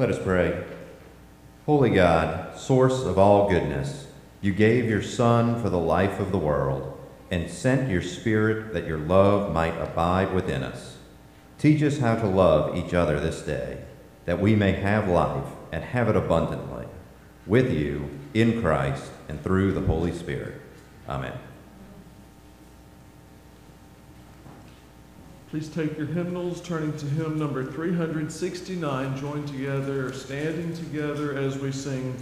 Let us pray. Holy God, source of all goodness, you gave your Son for the life of the world and sent your Spirit that your love might abide within us. Teach us how to love each other this day, that we may have life and have it abundantly, with you, in Christ, and through the Holy Spirit. Amen. Please take your hymnals, turning to hymn number 369, join together, standing together as we sing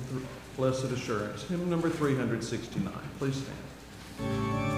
Blessed Assurance. Hymn number 369. Please stand.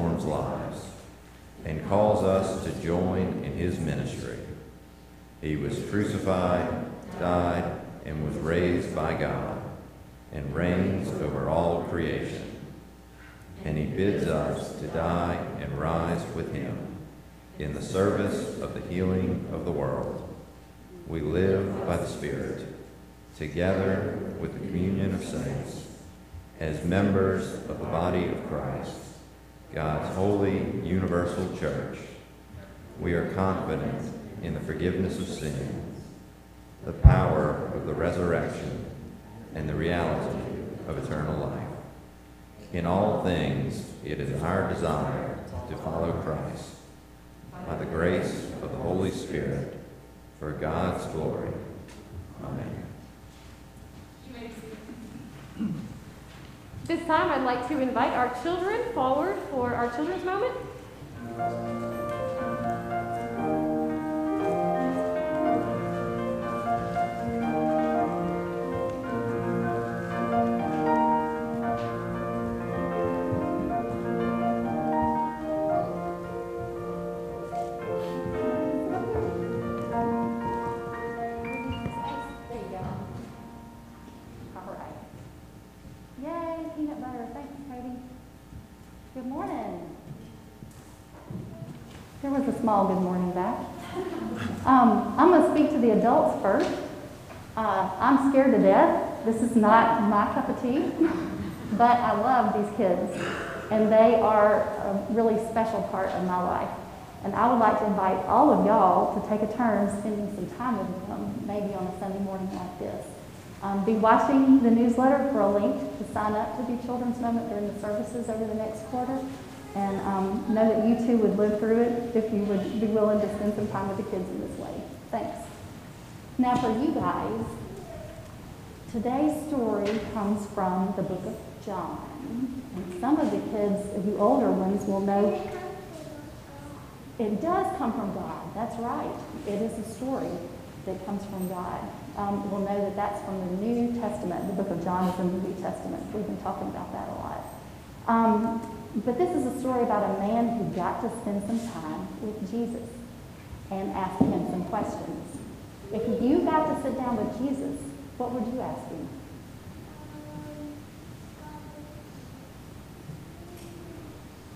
Transforms lives and calls us to join in his ministry. He was crucified, died, and was raised by God and reigns over all creation. And he bids us to die and rise with him in the service of the healing of the world. We live by the Spirit. together with the communion of saints, as members of the body of Christ, God's holy universal church, we are confident in the forgiveness of sin, the power of the resurrection, and the reality of eternal life. In all things, it is our desire to follow Christ by the grace of the Holy Spirit for God's glory. Amen. This time, I'd like to invite our children forward for our children's moment. Good morning. There was a small good morning back. Um, I'm going to speak to the adults first. Uh, I'm scared to death. This is not my cup of tea, but I love these kids, and they are a really special part of my life. And I would like to invite all of y'all to take a turn spending some time with them, maybe on a Sunday morning like this. Um, be watching the newsletter for a link to sign up to the Children's Moment during the services over the next quarter. And um, know that you too would live through it if you would be willing to spend some time with the kids in this way. Thanks. Now for you guys, today's story comes from the book of John. And some of the kids, the older ones, will know it does come from God. That's right. It is a story that comes from God. Um, we'll know that that's from the New Testament. The book of John is in the New Testament. We've been talking about that a lot. Um, but this is a story about a man who got to spend some time with Jesus and ask him some questions. If you got to sit down with Jesus, what would you ask him?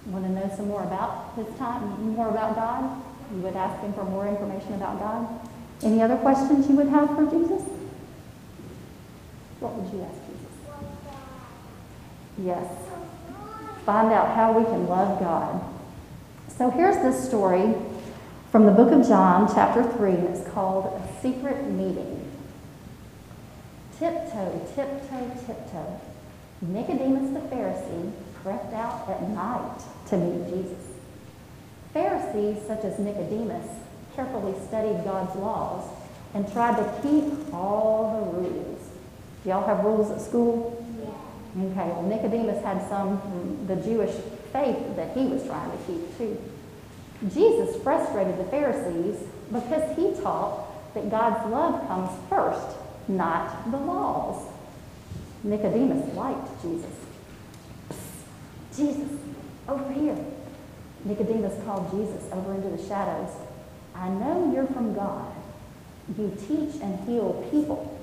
Want to know some more about his time, more about God? You would ask him for more information about God. Any other questions you would have for Jesus? What would you ask Jesus? Yes. Find out how we can love God. So here's this story from the book of John, chapter 3, and it's called A Secret Meeting. Tiptoe, tiptoe, tiptoe. Nicodemus the Pharisee crept out at night to meet Jesus. Pharisees, such as Nicodemus, carefully studied God's laws and tried to keep all the rules. Do y'all have rules at school? Yeah. Okay, well, Nicodemus had some the Jewish faith that he was trying to keep too. Jesus frustrated the Pharisees because he taught that God's love comes first, not the laws. Nicodemus liked Jesus. Psst, Jesus, over here. Nicodemus called Jesus over into the shadows. I know you're from God. You teach and heal people.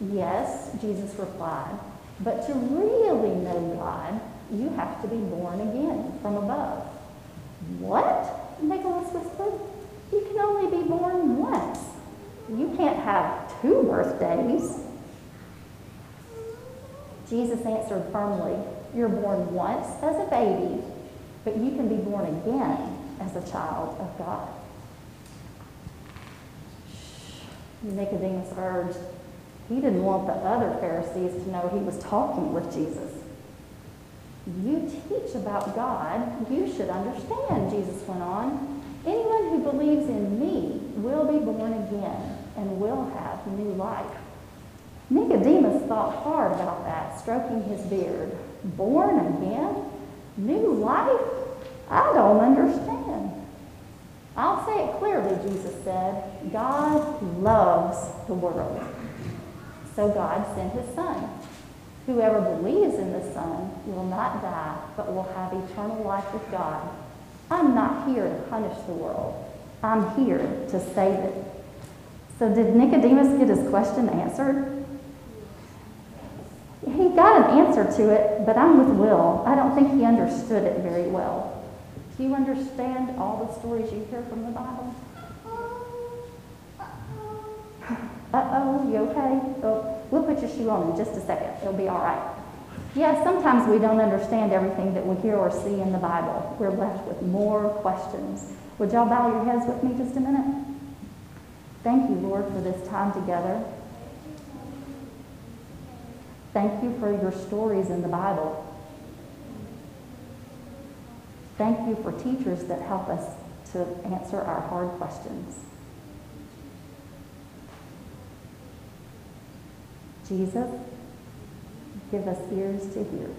Yes, Jesus replied, but to really know God, you have to be born again from above. What? Nicholas whispered. You can only be born once. You can't have two birthdays. Jesus answered firmly, You're born once as a baby, but you can be born again as a child of God. Nicodemus urged. He didn't want the other Pharisees to know he was talking with Jesus. You teach about God, you should understand, Jesus went on. Anyone who believes in me will be born again and will have new life. Nicodemus thought hard about that, stroking his beard. Born again? New life? I don't understand. I'll say it clearly, Jesus said. God loves the world. So God sent his Son. Whoever believes in the Son will not die, but will have eternal life with God. I'm not here to punish the world. I'm here to save it. So did Nicodemus get his question answered? He got an answer to it, but I'm with Will. I don't think he understood it very well. Do you understand all the stories you hear from the Bible? Uh-oh, you okay? We'll put your shoe on in just a second. It'll be all right. Yes, sometimes we don't understand everything that we hear or see in the Bible. We're left with more questions. Would y'all bow your heads with me just a minute? Thank you, Lord, for this time together. Thank you for your stories in the Bible. Thank you for teachers that help us to answer our hard questions. Jesus, give us ears to hear.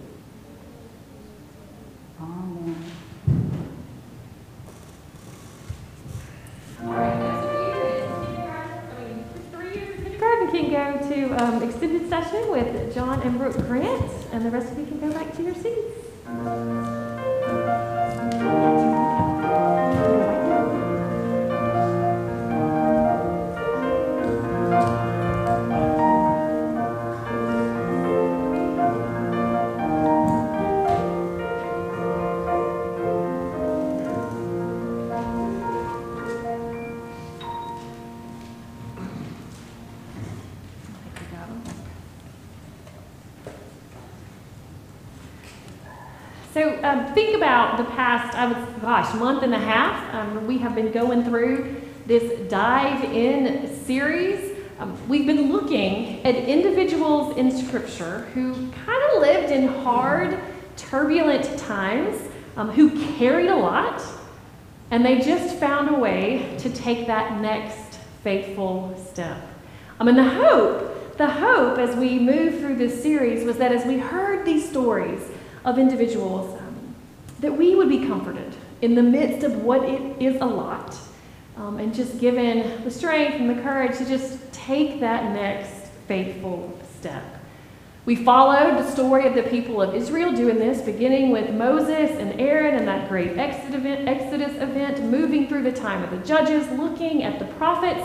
Amen. All right, those of you in kindergarten, I mean, three years in kindergarten can go to um, extended session with John and Brooke Grant, and the rest of you can go back to your seats. Gosh, month and a half. Um, we have been going through this dive in series. Um, we've been looking at individuals in Scripture who kind of lived in hard, turbulent times, um, who carried a lot, and they just found a way to take that next faithful step. I mean, the hope, the hope as we move through this series was that as we heard these stories, of individuals um, that we would be comforted in the midst of what it is a lot um, and just given the strength and the courage to just take that next faithful step. We followed the story of the people of Israel doing this, beginning with Moses and Aaron and that great Exodus event, moving through the time of the judges, looking at the prophets.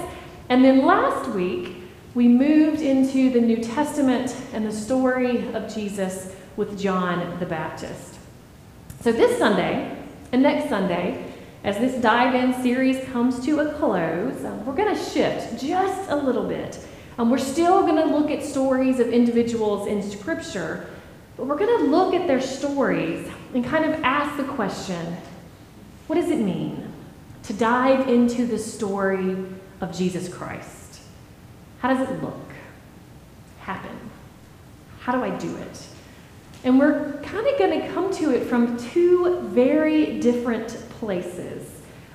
And then last week, we moved into the New Testament and the story of Jesus with John the Baptist. So this Sunday and next Sunday, as this dive in series comes to a close, um, we're going to shift just a little bit. Um, we're still going to look at stories of individuals in Scripture, but we're going to look at their stories and kind of ask the question what does it mean to dive into the story of Jesus Christ? How does it look? Happen? How do I do it? And we're kind of going to come to it from two very different places.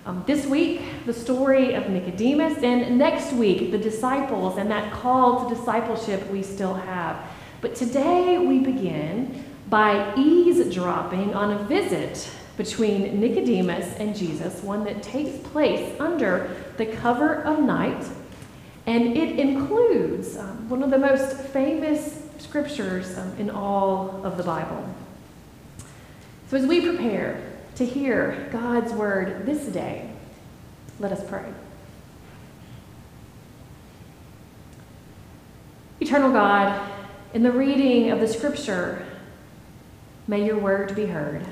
Um, this week, the story of Nicodemus, and next week, the disciples and that call to discipleship we still have. But today, we begin by eavesdropping on a visit between Nicodemus and Jesus, one that takes place under the cover of night. And it includes um, one of the most famous scriptures um, in all of the Bible. So, as we prepare to hear God's word this day, let us pray. Eternal God, in the reading of the scripture, may your word be heard.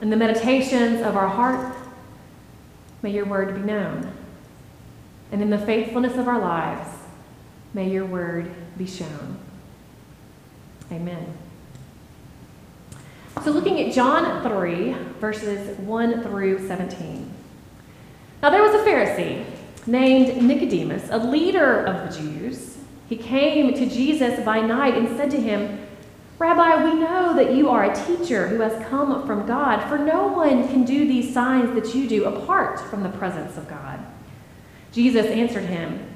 In the meditations of our heart, may your word be known. And in the faithfulness of our lives, may your word be shown. Amen. So, looking at John 3, verses 1 through 17. Now, there was a Pharisee named Nicodemus, a leader of the Jews. He came to Jesus by night and said to him, Rabbi, we know that you are a teacher who has come from God, for no one can do these signs that you do apart from the presence of God. Jesus answered him,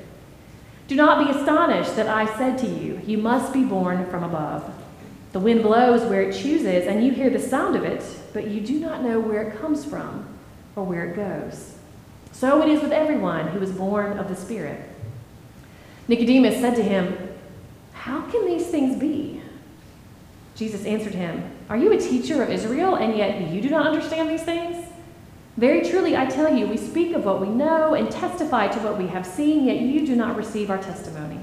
Do not be astonished that I said to you, You must be born from above. The wind blows where it chooses, and you hear the sound of it, but you do not know where it comes from or where it goes. So it is with everyone who is born of the Spirit. Nicodemus said to him, How can these things be? Jesus answered him, Are you a teacher of Israel, and yet you do not understand these things? Very truly, I tell you, we speak of what we know and testify to what we have seen, yet you do not receive our testimony.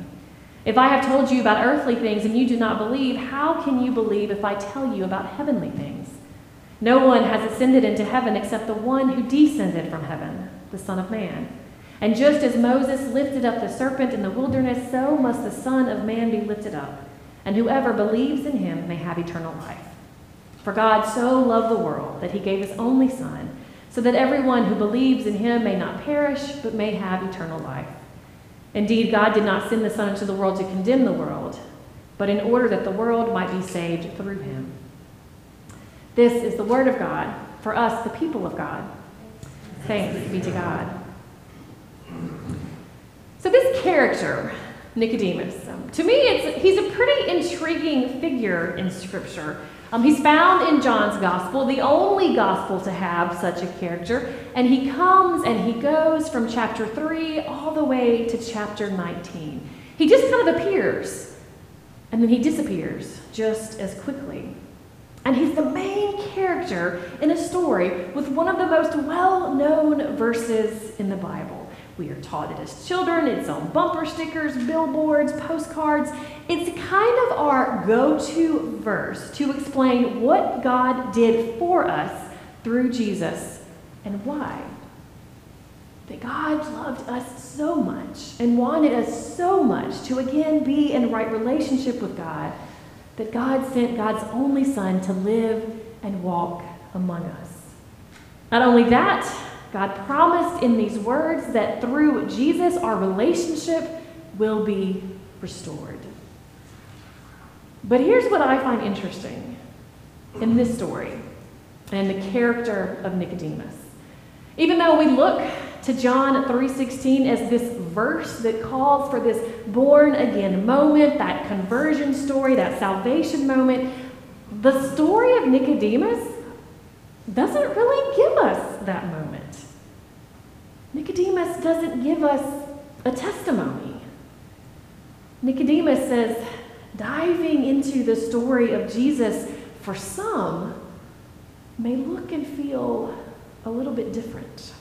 If I have told you about earthly things and you do not believe, how can you believe if I tell you about heavenly things? No one has ascended into heaven except the one who descended from heaven, the Son of Man. And just as Moses lifted up the serpent in the wilderness, so must the Son of Man be lifted up, and whoever believes in him may have eternal life. For God so loved the world that he gave his only Son, so that everyone who believes in him may not perish, but may have eternal life. Indeed, God did not send the Son into the world to condemn the world, but in order that the world might be saved through him. This is the word of God for us, the people of God. Thanks be to God. So, this character, Nicodemus, um, to me, he's a pretty intriguing figure in Scripture. Um, he's found in John's Gospel, the only Gospel to have such a character, and he comes and he goes from chapter 3 all the way to chapter 19. He just kind of appears, and then he disappears just as quickly. And he's the main character in a story with one of the most well known verses in the Bible. We are taught it as children. It's on bumper stickers, billboards, postcards. It's kind of our go to verse to explain what God did for us through Jesus and why. That God loved us so much and wanted us so much to again be in right relationship with God that God sent God's only Son to live and walk among us. Not only that, God promised in these words that through Jesus, our relationship will be restored. But here's what I find interesting in this story and the character of Nicodemus. Even though we look to John 3:16 as this verse that calls for this born again moment, that conversion story, that salvation moment, the story of Nicodemus doesn't really give us that moment. Nicodemus doesn't give us a testimony. Nicodemus says, diving into the story of Jesus for some may look and feel a little bit different.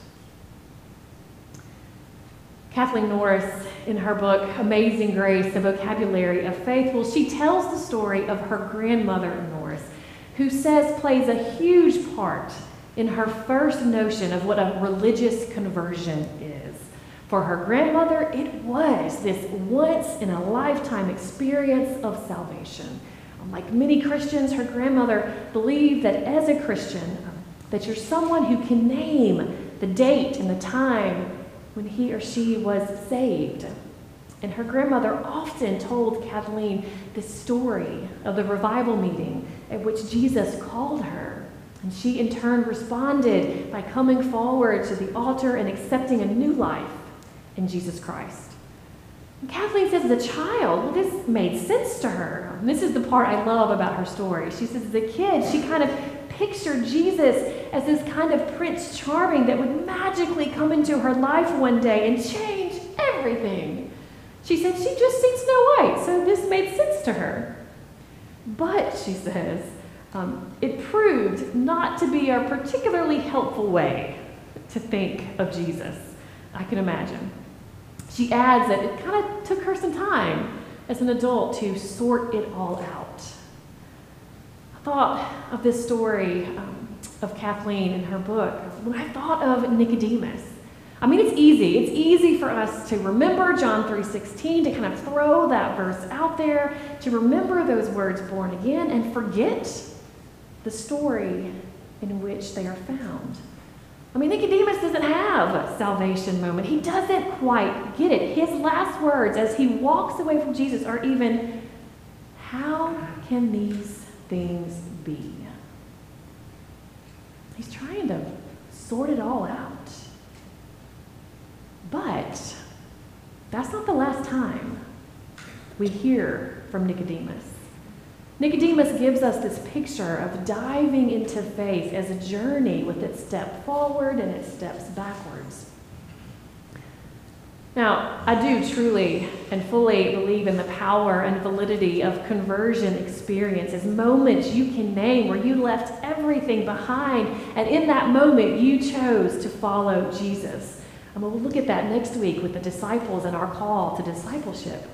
Kathleen Norris, in her book Amazing Grace, A Vocabulary of Faith, well, she tells the story of her grandmother, Norris, who says plays a huge part in her first notion of what a religious conversion is. For her grandmother, it was this once in a lifetime experience of salvation. Like many Christians, her grandmother believed that as a Christian, that you're someone who can name the date and the time when he or she was saved. And her grandmother often told Kathleen this story of the revival meeting at which Jesus called her. And she in turn responded by coming forward to the altar and accepting a new life in Jesus Christ. And Kathleen says, as a child, well, this made sense to her. And this is the part I love about her story. She says, as a kid, she kind of pictured Jesus as this kind of Prince Charming that would magically come into her life one day and change everything. She said she just sees Snow White, so this made sense to her. But, she says, um, it proved not to be a particularly helpful way to think of Jesus, I can imagine. She adds that it kind of took her some time as an adult to sort it all out. I thought of this story um, of Kathleen in her book when I thought of Nicodemus. I mean, it's easy. It's easy for us to remember John 3:16, to kind of throw that verse out there, to remember those words born again and forget the story in which they are found. I mean, Nicodemus doesn't have a salvation moment. He doesn't quite get it. His last words as he walks away from Jesus are even, How can these things be? He's trying to sort it all out. But that's not the last time we hear from Nicodemus. Nicodemus gives us this picture of diving into faith as a journey with its step forward and its steps backwards. Now, I do truly and fully believe in the power and validity of conversion experiences, moments you can name where you left everything behind, and in that moment you chose to follow Jesus. And we'll look at that next week with the disciples and our call to discipleship.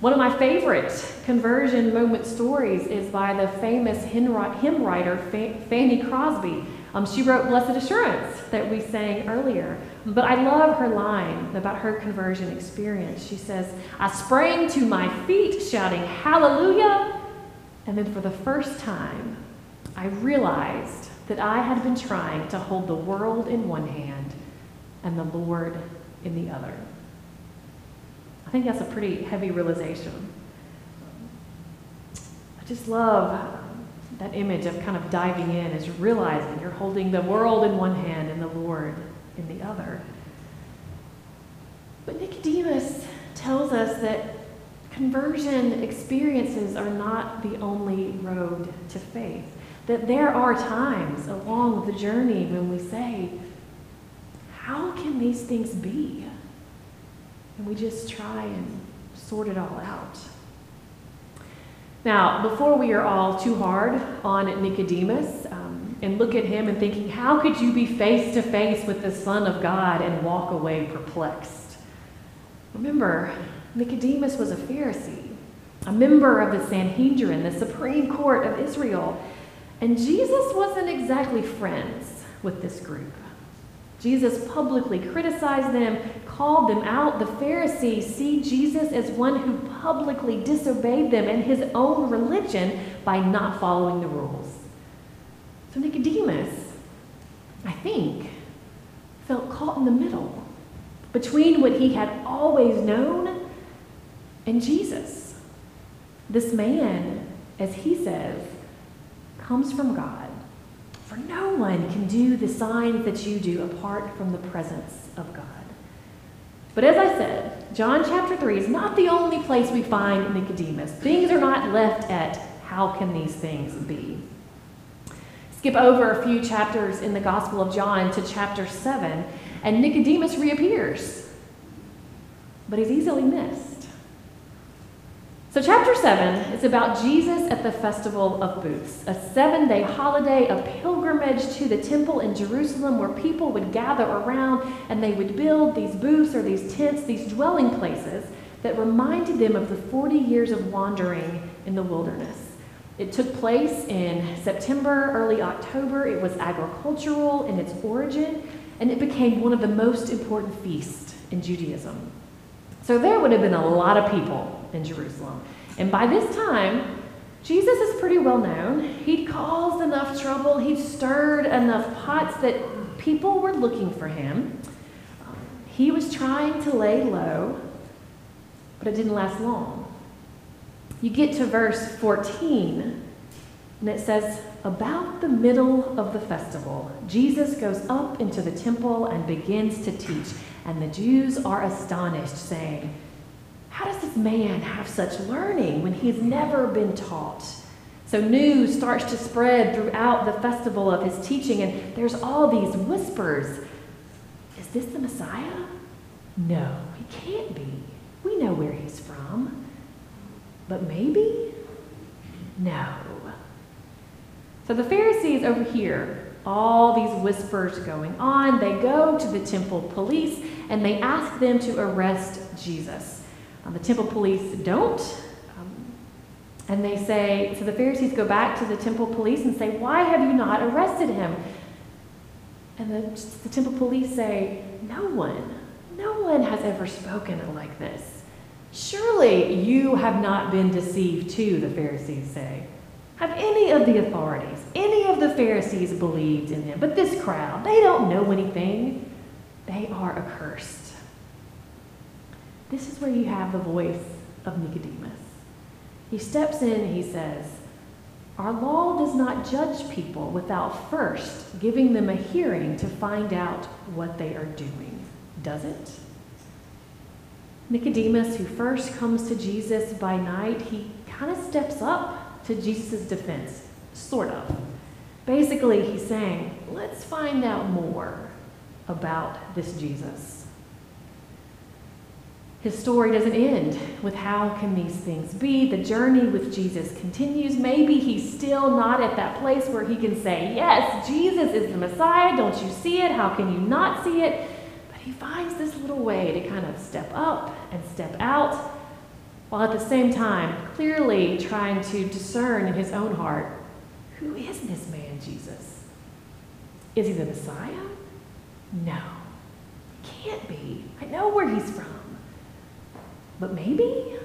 One of my favorite conversion moment stories is by the famous hymn writer Fanny Crosby. Um, she wrote Blessed Assurance that we sang earlier. But I love her line about her conversion experience. She says, I sprang to my feet shouting, Hallelujah! And then for the first time, I realized that I had been trying to hold the world in one hand and the Lord in the other. I think that's a pretty heavy realization. I just love that image of kind of diving in is realizing you're holding the world in one hand and the Lord in the other. But Nicodemus tells us that conversion experiences are not the only road to faith. That there are times along the journey when we say, How can these things be? And we just try and sort it all out. Now, before we are all too hard on Nicodemus um, and look at him and thinking, how could you be face to face with the Son of God and walk away perplexed? Remember, Nicodemus was a Pharisee, a member of the Sanhedrin, the supreme court of Israel. And Jesus wasn't exactly friends with this group. Jesus publicly criticized them, called them out. The Pharisees see Jesus as one who publicly disobeyed them and his own religion by not following the rules. So Nicodemus, I think, felt caught in the middle between what he had always known and Jesus. This man, as he says, comes from God. For no one can do the signs that you do apart from the presence of God. But as I said, John chapter 3 is not the only place we find Nicodemus. Things are not left at how can these things be? Skip over a few chapters in the Gospel of John to chapter 7, and Nicodemus reappears. But he's easily missed. So, chapter 7 is about Jesus at the Festival of Booths, a seven day holiday, a pilgrimage to the temple in Jerusalem where people would gather around and they would build these booths or these tents, these dwelling places that reminded them of the 40 years of wandering in the wilderness. It took place in September, early October. It was agricultural in its origin, and it became one of the most important feasts in Judaism. So there would have been a lot of people in Jerusalem. And by this time, Jesus is pretty well known. He'd caused enough trouble, he'd stirred enough pots that people were looking for him. He was trying to lay low, but it didn't last long. You get to verse 14, and it says, About the middle of the festival, Jesus goes up into the temple and begins to teach. And the Jews are astonished, saying, How does this man have such learning when he's never been taught? So news starts to spread throughout the festival of his teaching, and there's all these whispers. Is this the Messiah? No, he can't be. We know where he's from. But maybe? No. So the Pharisees over here all these whispers going on. They go to the temple police and they ask them to arrest Jesus. Um, the temple police don't. Um, and they say, so the Pharisees go back to the temple police and say, Why have you not arrested him? And the, the temple police say, No one, no one has ever spoken like this. Surely you have not been deceived too, the Pharisees say. Have any of the authorities, any of the Pharisees believed in him? But this crowd, they don't know anything. They are accursed. This is where you have the voice of Nicodemus. He steps in and he says, Our law does not judge people without first giving them a hearing to find out what they are doing, does it? Nicodemus, who first comes to Jesus by night, he kind of steps up to Jesus' defense, sort of. Basically, he's saying, let's find out more about this Jesus. His story doesn't end with how can these things be. The journey with Jesus continues. Maybe he's still not at that place where he can say, Yes, Jesus is the Messiah. Don't you see it? How can you not see it? But he finds this little way to kind of step up and step out, while at the same time clearly trying to discern in his own heart who is this man, Jesus? Is he the Messiah? No, he can't be. I know where he's from. But maybe?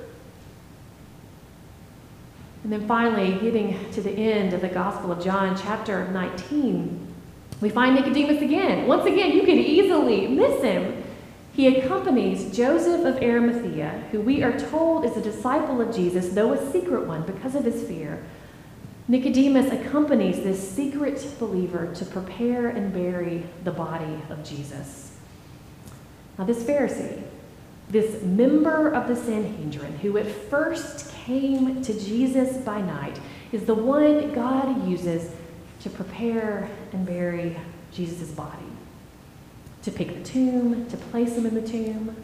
And then finally, getting to the end of the Gospel of John, chapter 19, we find Nicodemus again. Once again, you could easily miss him. He accompanies Joseph of Arimathea, who we are told is a disciple of Jesus, though a secret one because of his fear. Nicodemus accompanies this secret believer to prepare and bury the body of Jesus. Now, this Pharisee, this member of the Sanhedrin, who at first came to Jesus by night, is the one God uses to prepare and bury Jesus' body, to pick the tomb, to place him in the tomb.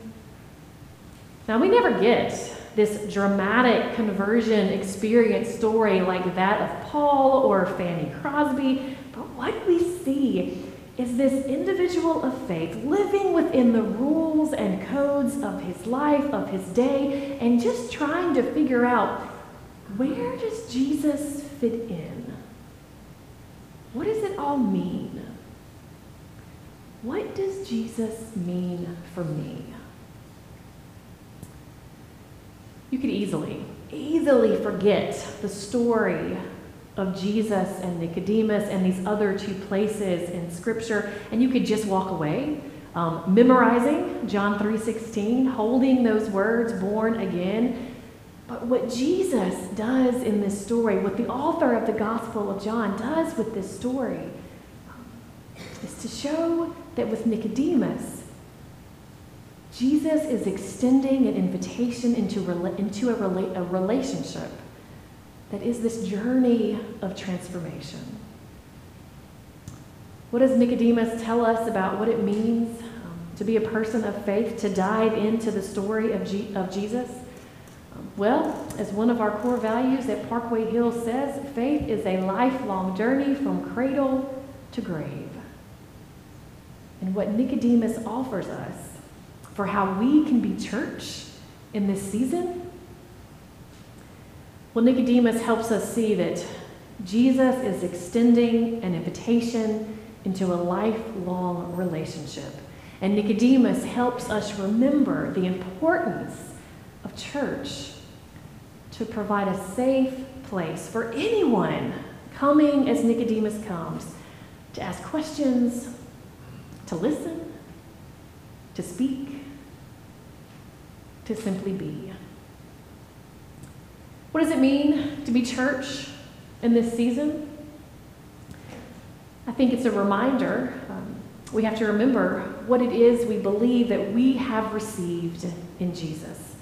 Now, we never get this dramatic conversion experience story like that of Paul or Fanny Crosby, but what we see is this individual of faith living within the rules and codes of his life, of his day, and just trying to figure out where does Jesus fit in? What does it all mean? What does Jesus mean for me? You could easily, easily forget the story of Jesus and Nicodemus and these other two places in Scripture, and you could just walk away, um, memorizing John 3:16, holding those words, "born again." But what Jesus does in this story, what the author of the Gospel of John does with this story, is to show that with Nicodemus, Jesus is extending an invitation into, into a, rela- a relationship that is this journey of transformation. What does Nicodemus tell us about what it means um, to be a person of faith, to dive into the story of, G- of Jesus? Um, well, as one of our core values at Parkway Hill says, faith is a lifelong journey from cradle to grave. And what Nicodemus offers us for how we can be church in this season well, Nicodemus helps us see that Jesus is extending an invitation into a lifelong relationship. And Nicodemus helps us remember the importance of church to provide a safe place for anyone coming as Nicodemus comes to ask questions, to listen, to speak, to simply be. What does it mean to be church in this season? I think it's a reminder. Um, we have to remember what it is we believe that we have received in Jesus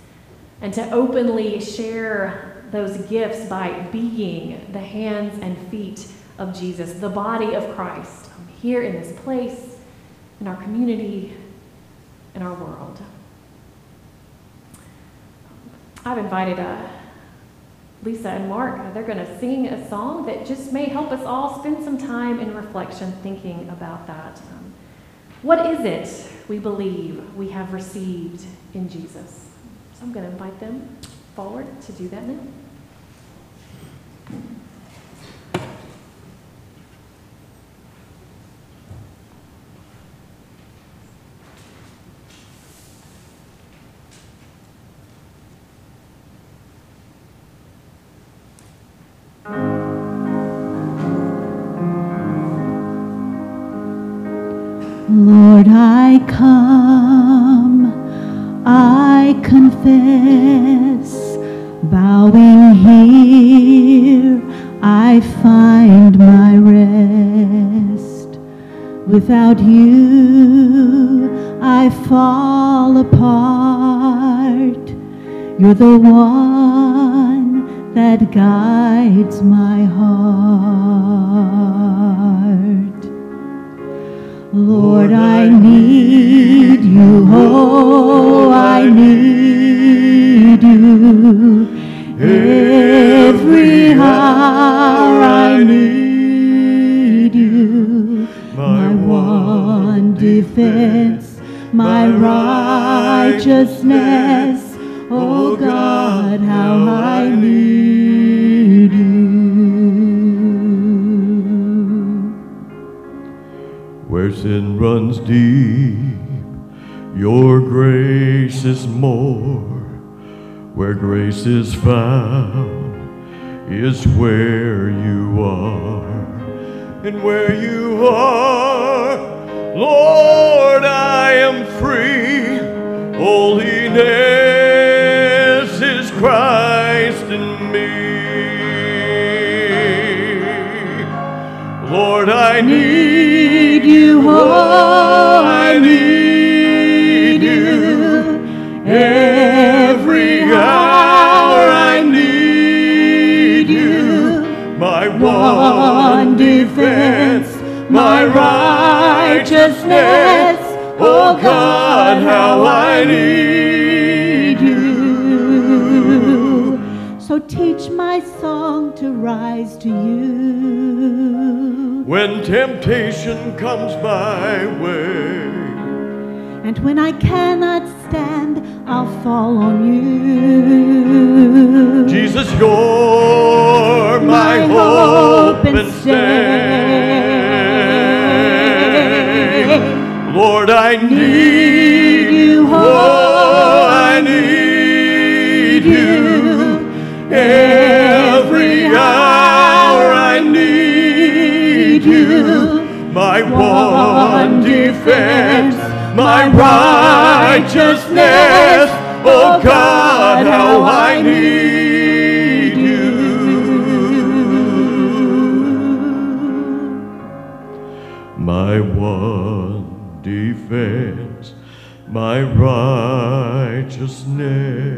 and to openly share those gifts by being the hands and feet of Jesus, the body of Christ, um, here in this place, in our community, in our world. I've invited a Lisa and Mark, uh, they're going to sing a song that just may help us all spend some time in reflection thinking about that. Um, what is it we believe we have received in Jesus? So I'm going to invite them forward to do that now. Bowing here, I find my rest. Without you, I fall apart. You're the one that guides my heart. Lord, I need you. Oh, I need you. Every hour I need you. My one defense, my righteousness. Oh God, how I need you. Where sin runs deep, your grace is more. Where grace is found is where you are. And where you are, Lord, I am free. Holiness is Christ in me. Lord, I need you, oh, My one defense, my righteousness. Oh God, how I need you. So teach my song to rise to you. When temptation comes my way. And when I cannot stand, I'll fall on you. Jesus, you're my, hope and stay. Lord, I need you. Oh, I need you. Every hour I need you. My one defense, my righteousness. Oh God, how I need My one defense, my righteousness.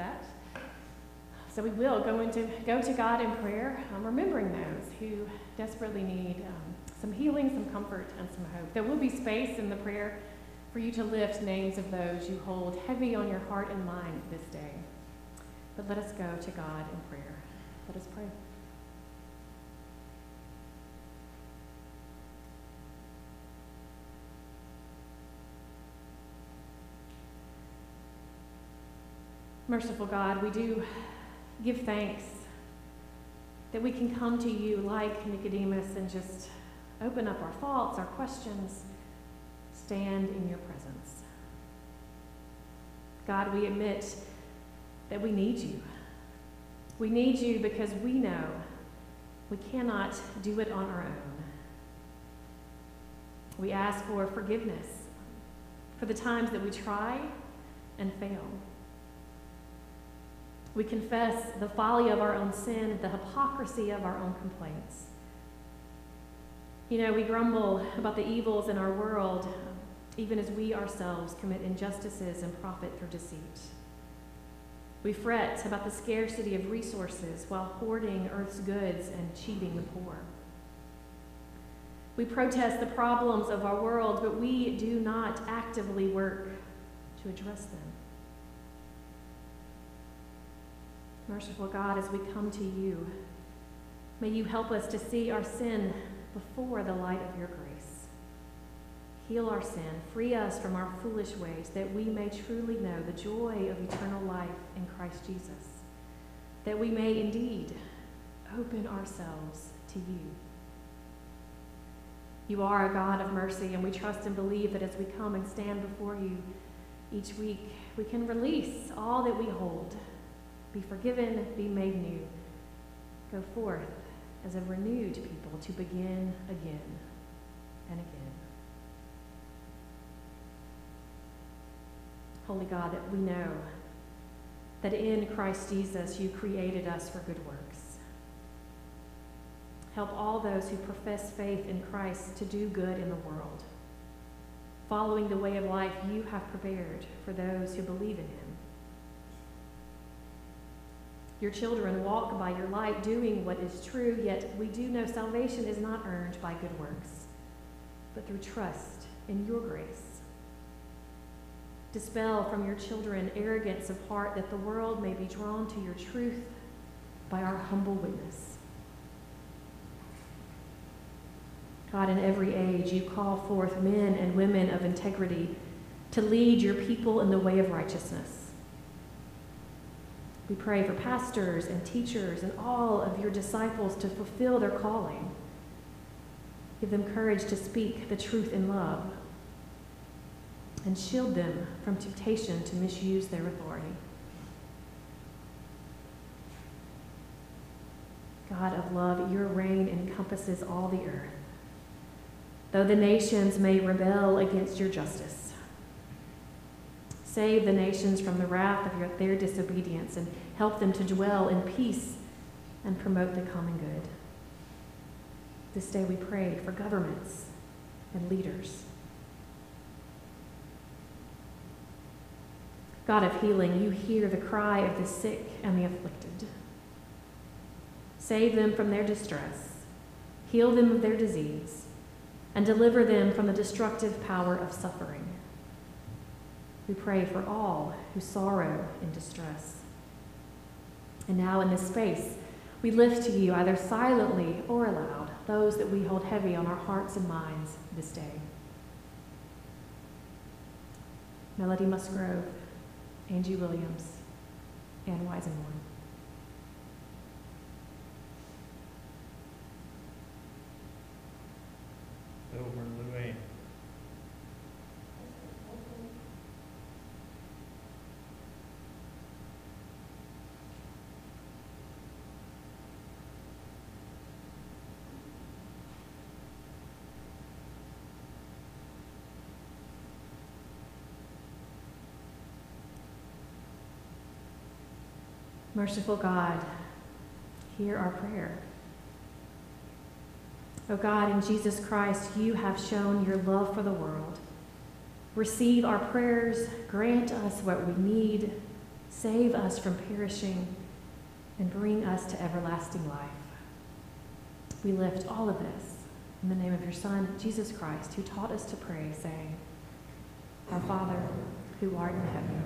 That. So we will go into go to God in prayer, um, remembering those who desperately need um, some healing, some comfort, and some hope. There will be space in the prayer for you to lift names of those you hold heavy on your heart and mind this day. But let us go to God in prayer. Let us pray. Merciful God, we do give thanks that we can come to you like Nicodemus and just open up our faults, our questions, stand in your presence. God, we admit that we need you. We need you because we know we cannot do it on our own. We ask for forgiveness for the times that we try and fail. We confess the folly of our own sin, the hypocrisy of our own complaints. You know, we grumble about the evils in our world, even as we ourselves commit injustices and profit through deceit. We fret about the scarcity of resources while hoarding earth's goods and cheating the poor. We protest the problems of our world, but we do not actively work to address them. Merciful God, as we come to you, may you help us to see our sin before the light of your grace. Heal our sin, free us from our foolish ways, that we may truly know the joy of eternal life in Christ Jesus, that we may indeed open ourselves to you. You are a God of mercy, and we trust and believe that as we come and stand before you each week, we can release all that we hold, be forgiven, be made new, go forth as a renewed people to begin again and again. Holy God, we know that in Christ Jesus you created us for good works. Help all those who profess faith in Christ to do good in the world, following the way of life you have prepared for those who believe in him. Your children walk by your light, doing what is true, yet we do know salvation is not earned by good works, but through trust in your grace. Dispel from your children arrogance of heart that the world may be drawn to your truth by our humble witness. God, in every age, you call forth men and women of integrity to lead your people in the way of righteousness. We pray for pastors and teachers and all of your disciples to fulfill their calling. Give them courage to speak the truth in love and shield them from temptation to misuse their authority. God of love, your reign encompasses all the earth. Though the nations may rebel against your justice, save the nations from the wrath of your, their disobedience and help them to dwell in peace and promote the common good. This day we pray for governments and leaders God of healing, you hear the cry of the sick and the afflicted. Save them from their distress, heal them of their disease, and deliver them from the destructive power of suffering. We pray for all who sorrow in distress. And now, in this space, we lift to you, either silently or aloud, those that we hold heavy on our hearts and minds this day. Melody Musgrove. Angie Williams, Ann Weisenborn. Over Merciful God, hear our prayer. O God, in Jesus Christ, you have shown your love for the world. Receive our prayers, grant us what we need, save us from perishing, and bring us to everlasting life. We lift all of this in the name of your Son, Jesus Christ, who taught us to pray, saying, Our Father, who art in heaven,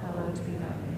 hallowed be thy name.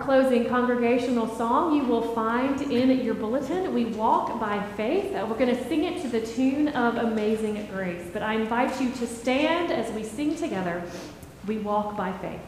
Closing congregational song you will find in your bulletin. We walk by faith. Uh, we're going to sing it to the tune of Amazing Grace. But I invite you to stand as we sing together. We walk by faith.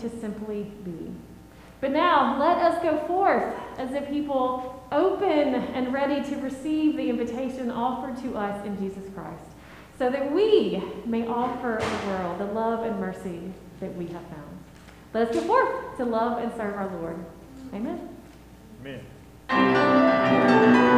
To simply be. But now, let us go forth as a people open and ready to receive the invitation offered to us in Jesus Christ, so that we may offer the world the love and mercy that we have found. Let us go forth to love and serve our Lord. Amen. Amen.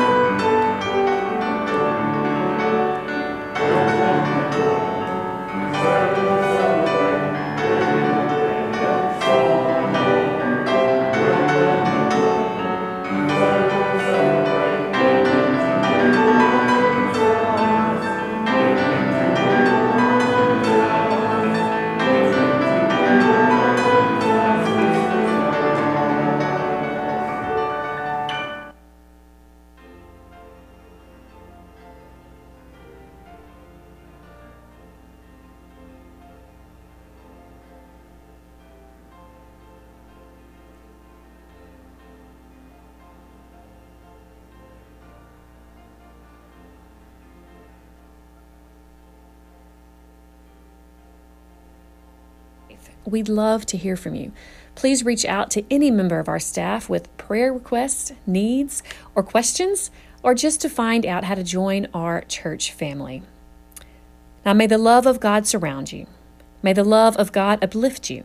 We'd love to hear from you. Please reach out to any member of our staff with prayer requests, needs, or questions, or just to find out how to join our church family. Now, may the love of God surround you. May the love of God uplift you.